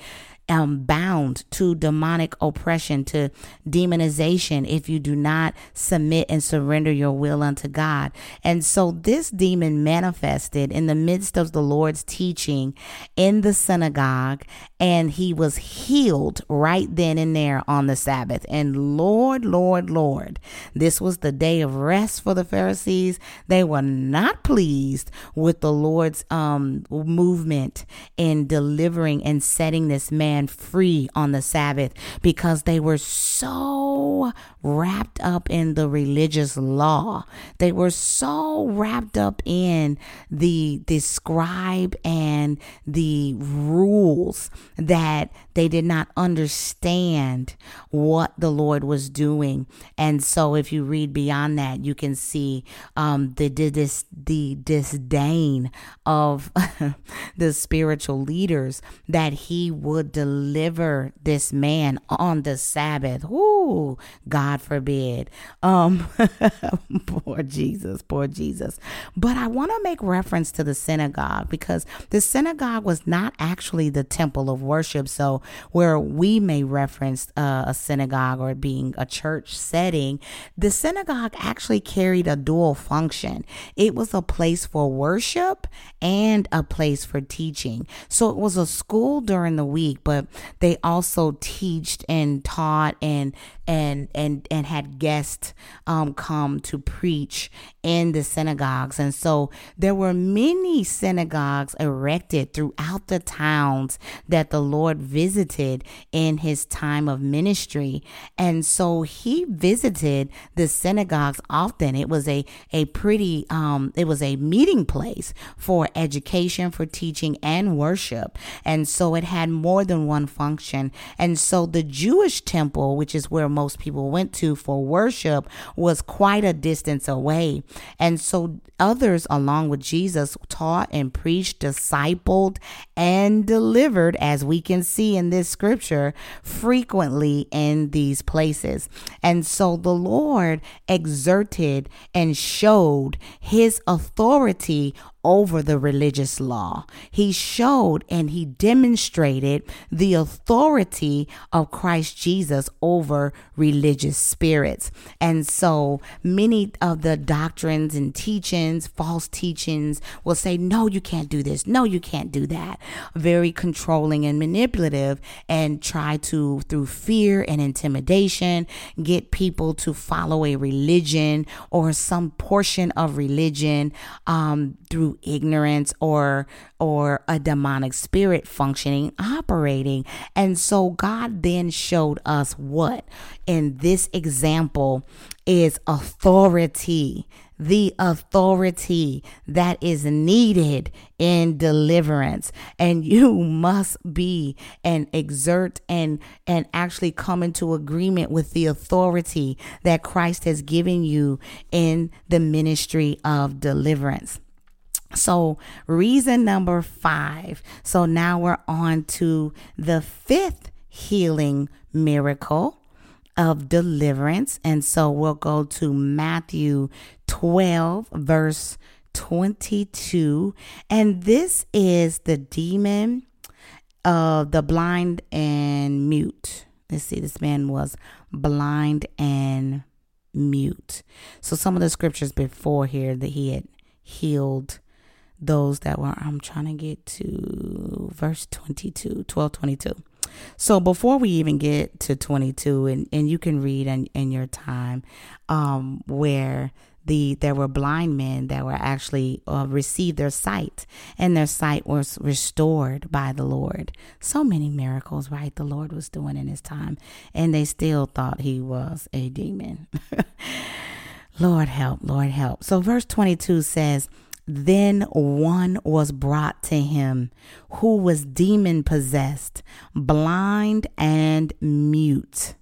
um, bound to demonic oppression, to demonization, if you do not submit and surrender your will unto God. And so this demon manifested in the midst of the Lord's teaching in the synagogue, and he was healed right then and there on the Sabbath. And Lord, Lord, Lord, this was the day of rest for the Pharisees. They were not pleased with the Lord's um, movement in delivering and setting this man free on the Sabbath because they were so wrapped up in the religious law. They were so wrapped up in the the scribe and the rules that they did not understand what the Lord was doing. And so if you read beyond that, you can see um, the, the, the disdain of the spiritual leaders that he would deliver this man on the Sabbath. Ooh, God forbid. Um, poor Jesus, poor Jesus. But I want to make reference to the synagogue because the synagogue was not actually the temple of worship. So where we may reference uh, a synagogue or being a church setting, the synagogue actually carried a dual function. It was a place for worship and a place for teaching. So it was a school during the week, but they also teached and taught and and and and had guests um, come to preach in the synagogues. And so there were many synagogues erected throughout the towns that the lord visited in his time of ministry. And so he visited the synagogues often. It was a a pretty um it was a meeting place for education for teaching and worship. And so it had more than one function. And so the jewish temple which is where most people went to for worship was quite a distance away. And so others, along with Jesus, taught and preached, discipled, and delivered, as we can see in this scripture, frequently in these places. And so the Lord exerted and showed his authority over the religious law. He showed and he demonstrated the authority of Christ Jesus over religious spirits. And so many of the doctrines and teachings, false teachings, will say, no, you can't do this. No, you can't do that. Very controlling and manipulative and try to, through fear and intimidation, get people to follow a religion or some portion of religion um, through ignorance or or a demonic spirit functioning operating. And so god then showed us what in this example is authority the authority that is needed in deliverance. And you must be and exert and and actually come into agreement with the authority that Christ has given you in the ministry of deliverance so, reason number five. So, now we're on to the fifth healing miracle of deliverance. And so, we'll go to Matthew 12, verse 22. And this is the demon of the blind and mute. Let's see, this man was blind and mute. So some of the scriptures before here that he had healed those that were I'm trying to get to verse 22, 12 22. So before we even get to 22 and, and you can read in, in your time um, where the there were blind men that were actually uh, received their sight and their sight was restored by the lord. So many miracles right the lord was doing in his time and they still thought he was a demon. Lord help lord help. So verse 22 says then one was brought to him who was demon possessed blind and mute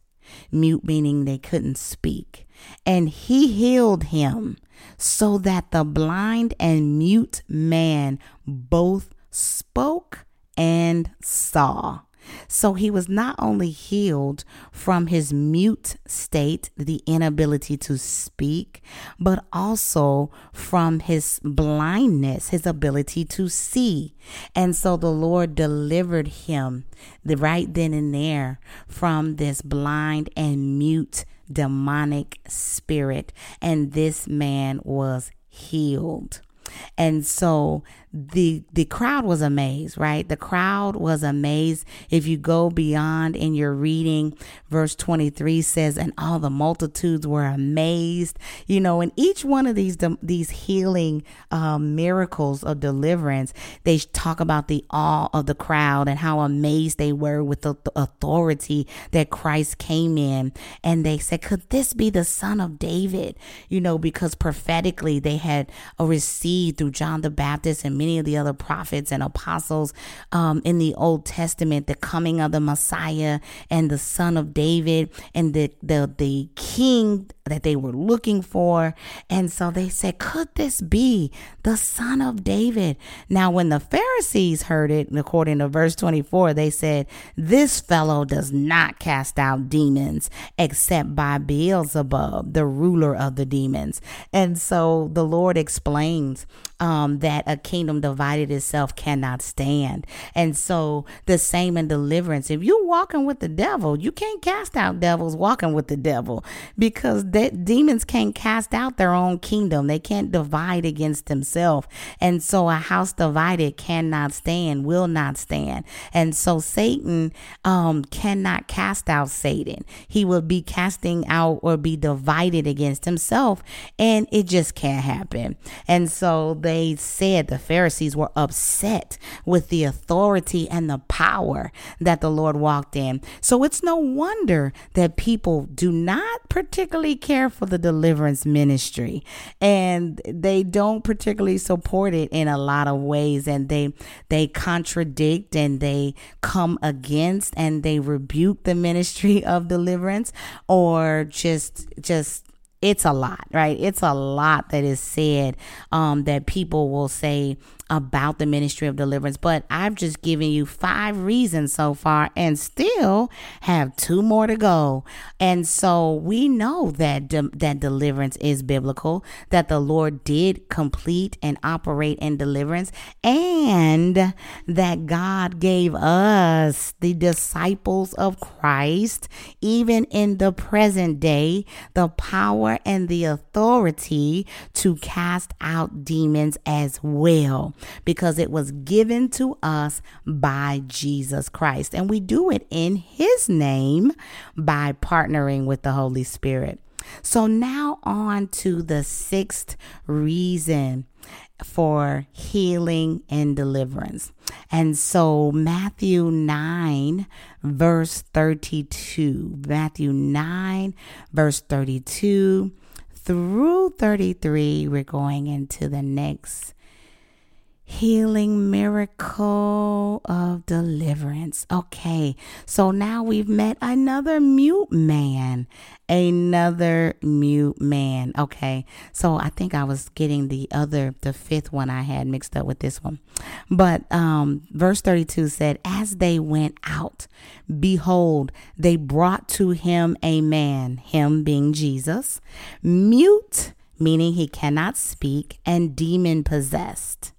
mute meaning they couldn't speak and he healed him so that the blind and mute man both spoke and saw. So he was not only healed from his mute state, the inability to speak, but also from his blindness, his ability to see. And so the Lord delivered him right then and there from this blind and mute demonic spirit, and this man was healed. And so the the crowd was amazed, right? The crowd was amazed. If you go beyond in your reading, verse 23 says, and all the multitudes were amazed. You know, in each one of these these healing um, miracles of deliverance, they talk about the awe of the crowd and how amazed they were with the authority that Christ came in. And they said, could this be the son of David? You know, because prophetically they had received through John the Baptist and many of the other prophets and apostles um, in the Old Testament, the coming of the Messiah and the Son of David and the the the King that they were looking for. And so they said, Could this be the son of David? Now, when the Pharisees heard it, according to verse 24, they said, This fellow does not cast out demons except by Beelzebub, the ruler of the demons. And so the Lord explains um, that a kingdom divided itself cannot stand. And so the same in deliverance. If you're walking with the devil, you can't cast out devils walking with the devil because that demons can't cast out their own kingdom. They can't divide against themselves. And so a house divided cannot stand, will not stand. And so Satan um, cannot cast out Satan. He will be casting out or be divided against himself. And it just can't happen. And so they said the Pharisees were upset with the authority and the power that the Lord walked in. So it's no wonder that people do not particularly care for the deliverance ministry and they don't particularly support it in a lot of ways and they they contradict and they come against and they rebuke the ministry of deliverance or just just it's a lot, right? It's a lot that is said um, that people will say, about the ministry of deliverance, but I've just given you five reasons so far and still have two more to go. And so we know that de- that deliverance is biblical, that the Lord did complete and operate in deliverance, and that God gave us the disciples of Christ even in the present day the power and the authority to cast out demons as well because it was given to us by Jesus Christ. And we do it in His name by partnering with the Holy Spirit. So now on to the sixth reason for healing and deliverance. And so Matthew 9, verse 32, Matthew 9, verse 32 through 33, we're going into the next healing miracle of deliverance. Okay, so now we've met another mute man. Another mute man. Okay, so I think I was getting the other, the fifth one I had mixed up with this one. But um, verse 32 said, As they went out, behold, they brought to him a man, him being Jesus, mute, meaning he cannot speak, and demon possessed.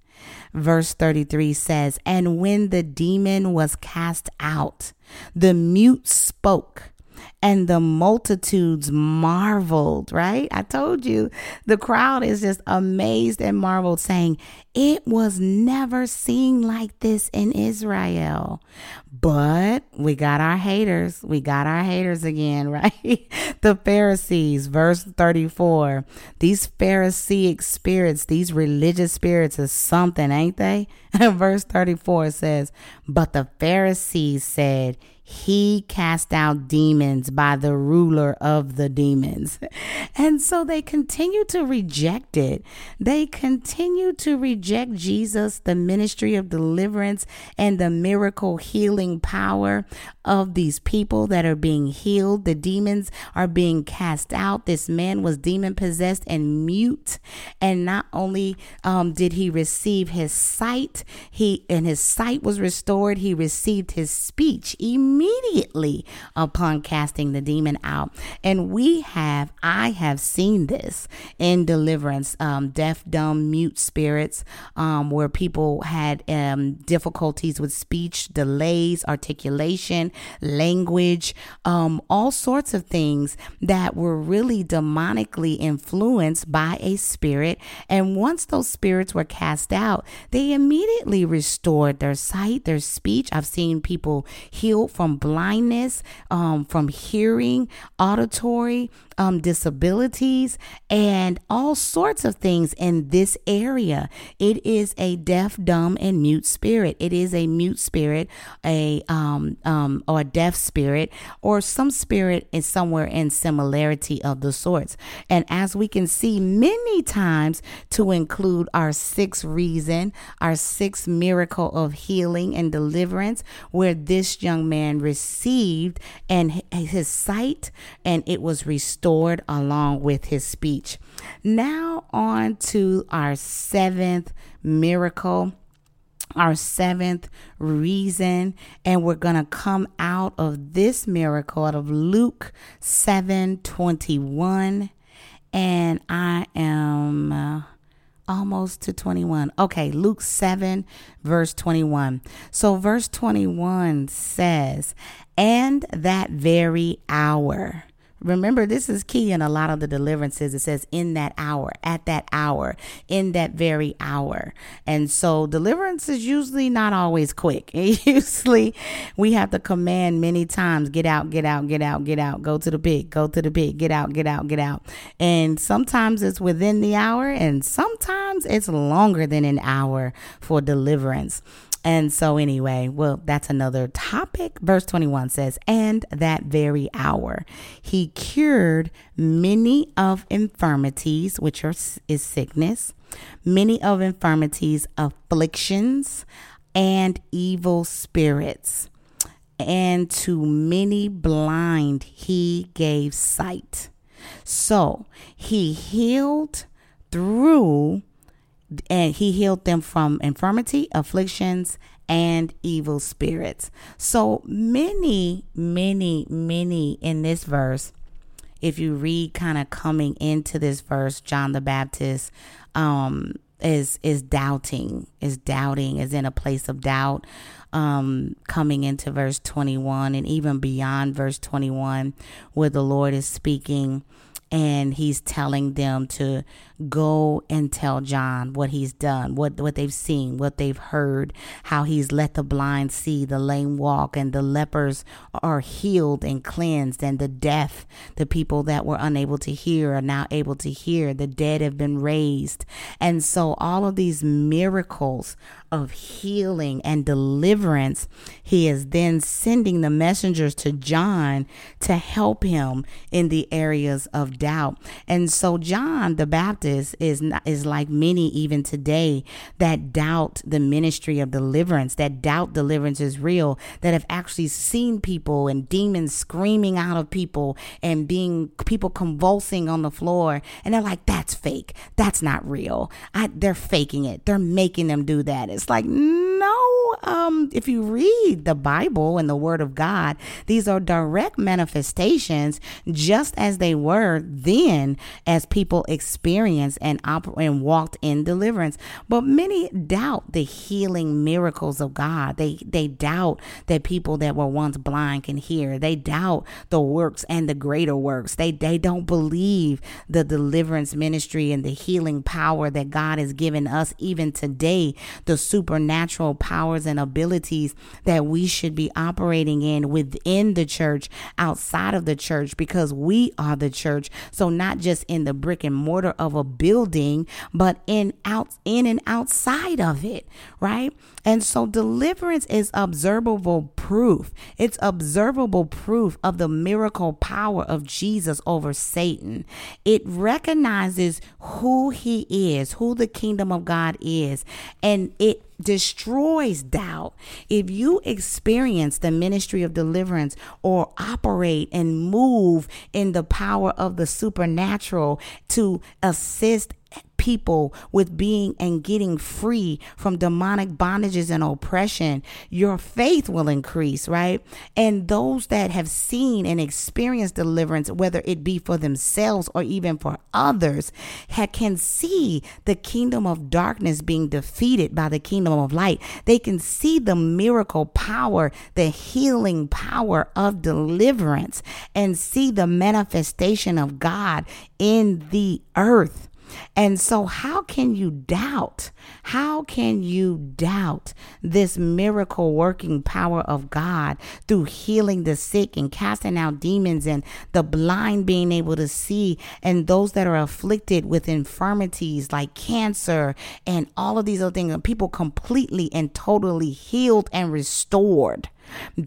Verse 33 says, And when the demon was cast out, the mute spoke and the multitudes marveled, right? I told you the crowd is just amazed and marveled, saying, It was never seen like this in Israel. But we got our haters. We got our haters again, right? the Pharisees, verse 34. These Pharisaic spirits, these religious spirits is something, ain't they? verse 34 says, But the Pharisees said, he cast out demons by the ruler of the demons. And so they continue to reject it. They continue to reject Jesus, the ministry of deliverance, and the miracle healing power of these people that are being healed. The demons are being cast out. This man was demon possessed and mute. And not only um, did he receive his sight, he and his sight was restored, he received his speech immediately immediately upon casting the demon out. And we have, I have seen this in deliverance, um, deaf, dumb, mute spirits, um, where people had um, difficulties with speech, delays, articulation, language, um, all sorts of things that were really demonically influenced by a spirit. And once those spirits were cast out, they immediately restored their sight, their speech. I've seen people healed from blindness, um, from hearing, auditory um, disabilities, and all sorts of things in this area. It is a deaf, dumb, and mute spirit. It is a mute spirit, a um, um, or a deaf spirit, or some spirit is somewhere in similarity of the sorts. And as we can see many times, to include our sixth reason, our sixth miracle of healing and deliverance, where this young man received and his sight and it was restored along with his speech. Now, on to our seventh miracle our seventh reason and we're to come out of this miracle out of Luke 7:21 and I am uh, almost to 21. Okay, Luke 7 verse 21. So verse 21 says, "And that very hour Remember, this is key in a lot of the deliverances. It says in that hour, at that hour, in that very hour. And so deliverance is usually not always quick. usually we have to command many times get out, get out, get out, get out, go to the pit, go to the pit, get out, get out, get out. And sometimes it's within the hour, and sometimes it's longer than an hour for deliverance. And so, anyway, well, that's another topic. Verse 21 says, And that very hour he cured many of infirmities, which are, is sickness, many of infirmities, afflictions, and evil spirits. And to many blind he gave sight. So he healed through and he healed them from infirmity, afflictions, and evil spirits. So many, many, many in this verse, if you read kind of coming into this verse, John the Baptist um, is is doubting, is doubting, is in a place of doubt. Um, coming into verse 21 and even beyond verse 21, where the Lord is speaking and he's telling them to go and tell John what he's done, what what they've seen, what they've heard, how he's let the blind see, the lame walk, and the lepers are healed and cleansed, and the deaf, the people that were unable to hear are now able to hear, the dead have been raised. And so all of these miracles of healing and deliverance, he is then sending the messengers to John to help him in the areas of doubt. And so John the Baptist is is like many even today that doubt the ministry of deliverance, that doubt deliverance is real, that have actually seen people and demons screaming out of people and being people convulsing on the floor and they're like that's fake. That's not real. I, they're faking it. They're making them do that. It's like, no, um if you read the Bible and the Word of God, these are direct manifestations, just as they were then, as people experienced and oper- and walked in deliverance. But many doubt the healing miracles of God. They they doubt that people that were once blind can hear. They doubt the works and the greater works. They they don't believe the deliverance ministry and the healing power that God has given us even today, the supernatural powers and abilities that we should be operating in within the church, outside of the church, because we are the church. So not just in the brick and mortar of a building, but in out in and outside of it, right? And so deliverance is observable proof. It's observable proof of the miracle power of Jesus over Satan. It recognizes who he is, who the kingdom of God is, and it destroys doubt. If you experience the ministry of deliverance or operate and move in the power of the supernatural to assist people with being and getting free from demonic bondages and oppression, your faith will increase, right? And those that have seen and experienced deliverance, whether it be for themselves or even for others, can see the kingdom of darkness being defeated by the kingdom of light. They can see the miracle power, the healing power of deliverance, and see the manifestation of God in the earth. And so, how can you doubt? How can you doubt this miracle working power of God through healing the sick and casting out demons and the blind being able to see and those that are afflicted with infirmities like cancer and all of these other things? And People completely and totally healed and restored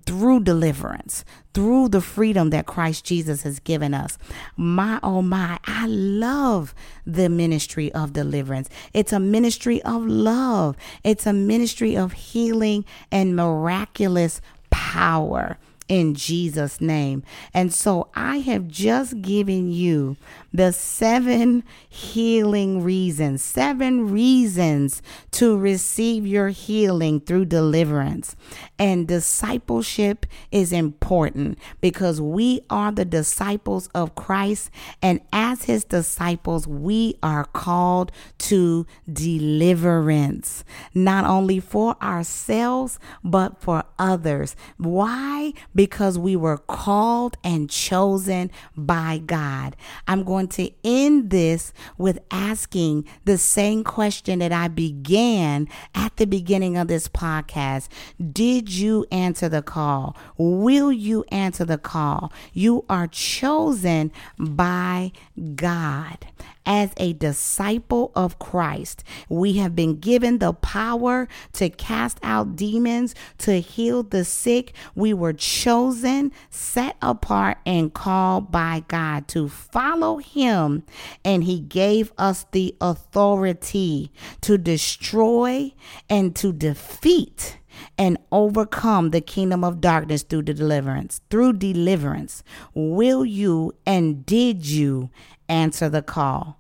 through deliverance, through the freedom that Christ Jesus has given us. My, oh my, I love the ministry of deliverance. It's a ministry of love, it's a ministry of healing and miraculous power in Jesus' name. And so I have just given you the seven healing reasons, seven reasons to receive your healing through deliverance. And discipleship is important because we are the disciples of Christ. And as his disciples, we are called to deliverance, not only for ourselves, but for others. Why? Because we were called and chosen by God. I'm going to end this with asking the same question that I began at the beginning of this podcast. Did you answer the call? Will you answer the call? You are chosen by God as a disciple of Christ. We have been given the power to cast out demons, to heal the sick. We were chosen, set apart, and called by God to follow Him. And He gave us the authority to destroy and to defeat and overcome the kingdom of darkness through the deliverance. Through deliverance, will you and did you answer the call?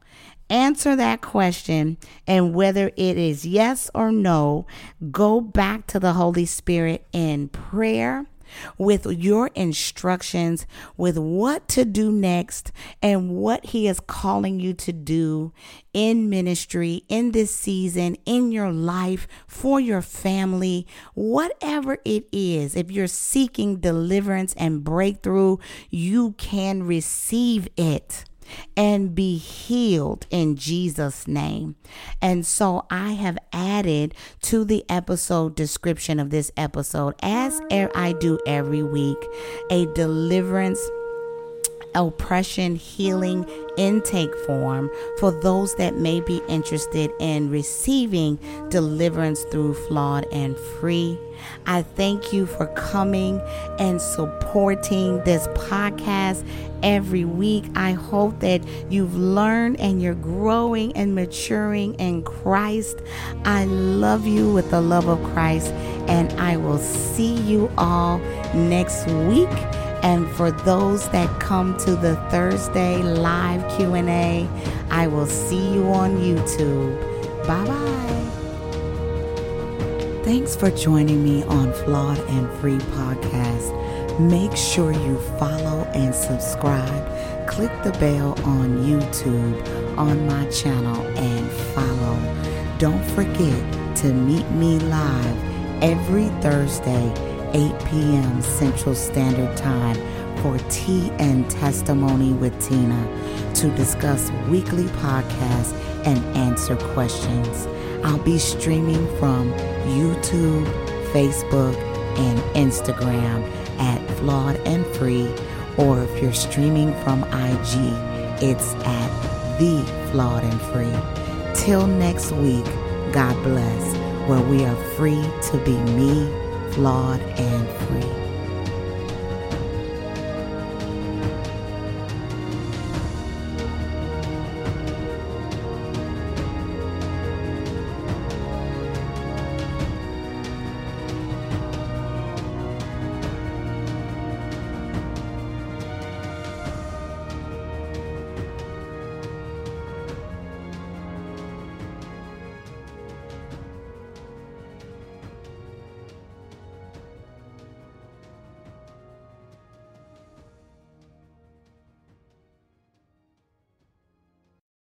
Answer that question, and whether it is yes or no, go back to the Holy Spirit in prayer with your instructions with what to do next and what He is calling you to do in ministry, in this season, in your life, for your family, whatever it is. If you're seeking deliverance and breakthrough, you can receive it and be healed in Jesus' name. And so I have added to the episode description of this episode, as I do every week, a deliverance oppression healing intake form for those that may be interested in receiving deliverance through flawed and free. I thank you for coming and supporting this podcast every week. I hope that you've learned and you're growing and maturing in Christ. I love you with the love of Christ, and I will see you all next week. And for those that come to the Thursday live Q&A, I will see you on YouTube. Bye-bye. Thanks for joining me on Flawed and Free Podcast. Make sure you follow and subscribe. Click the bell on YouTube on my channel and follow. Don't forget to meet me live every Thursday, 8 p.m. Central Standard Time for Tea and Testimony with Tina to discuss weekly podcasts and answer questions. I'll be streaming from YouTube, Facebook, and Instagram at Flawed and Free, or if you're streaming from IG, it's at The Flawed and Free. Till next week, God bless, where we are free to be me, flawed and free.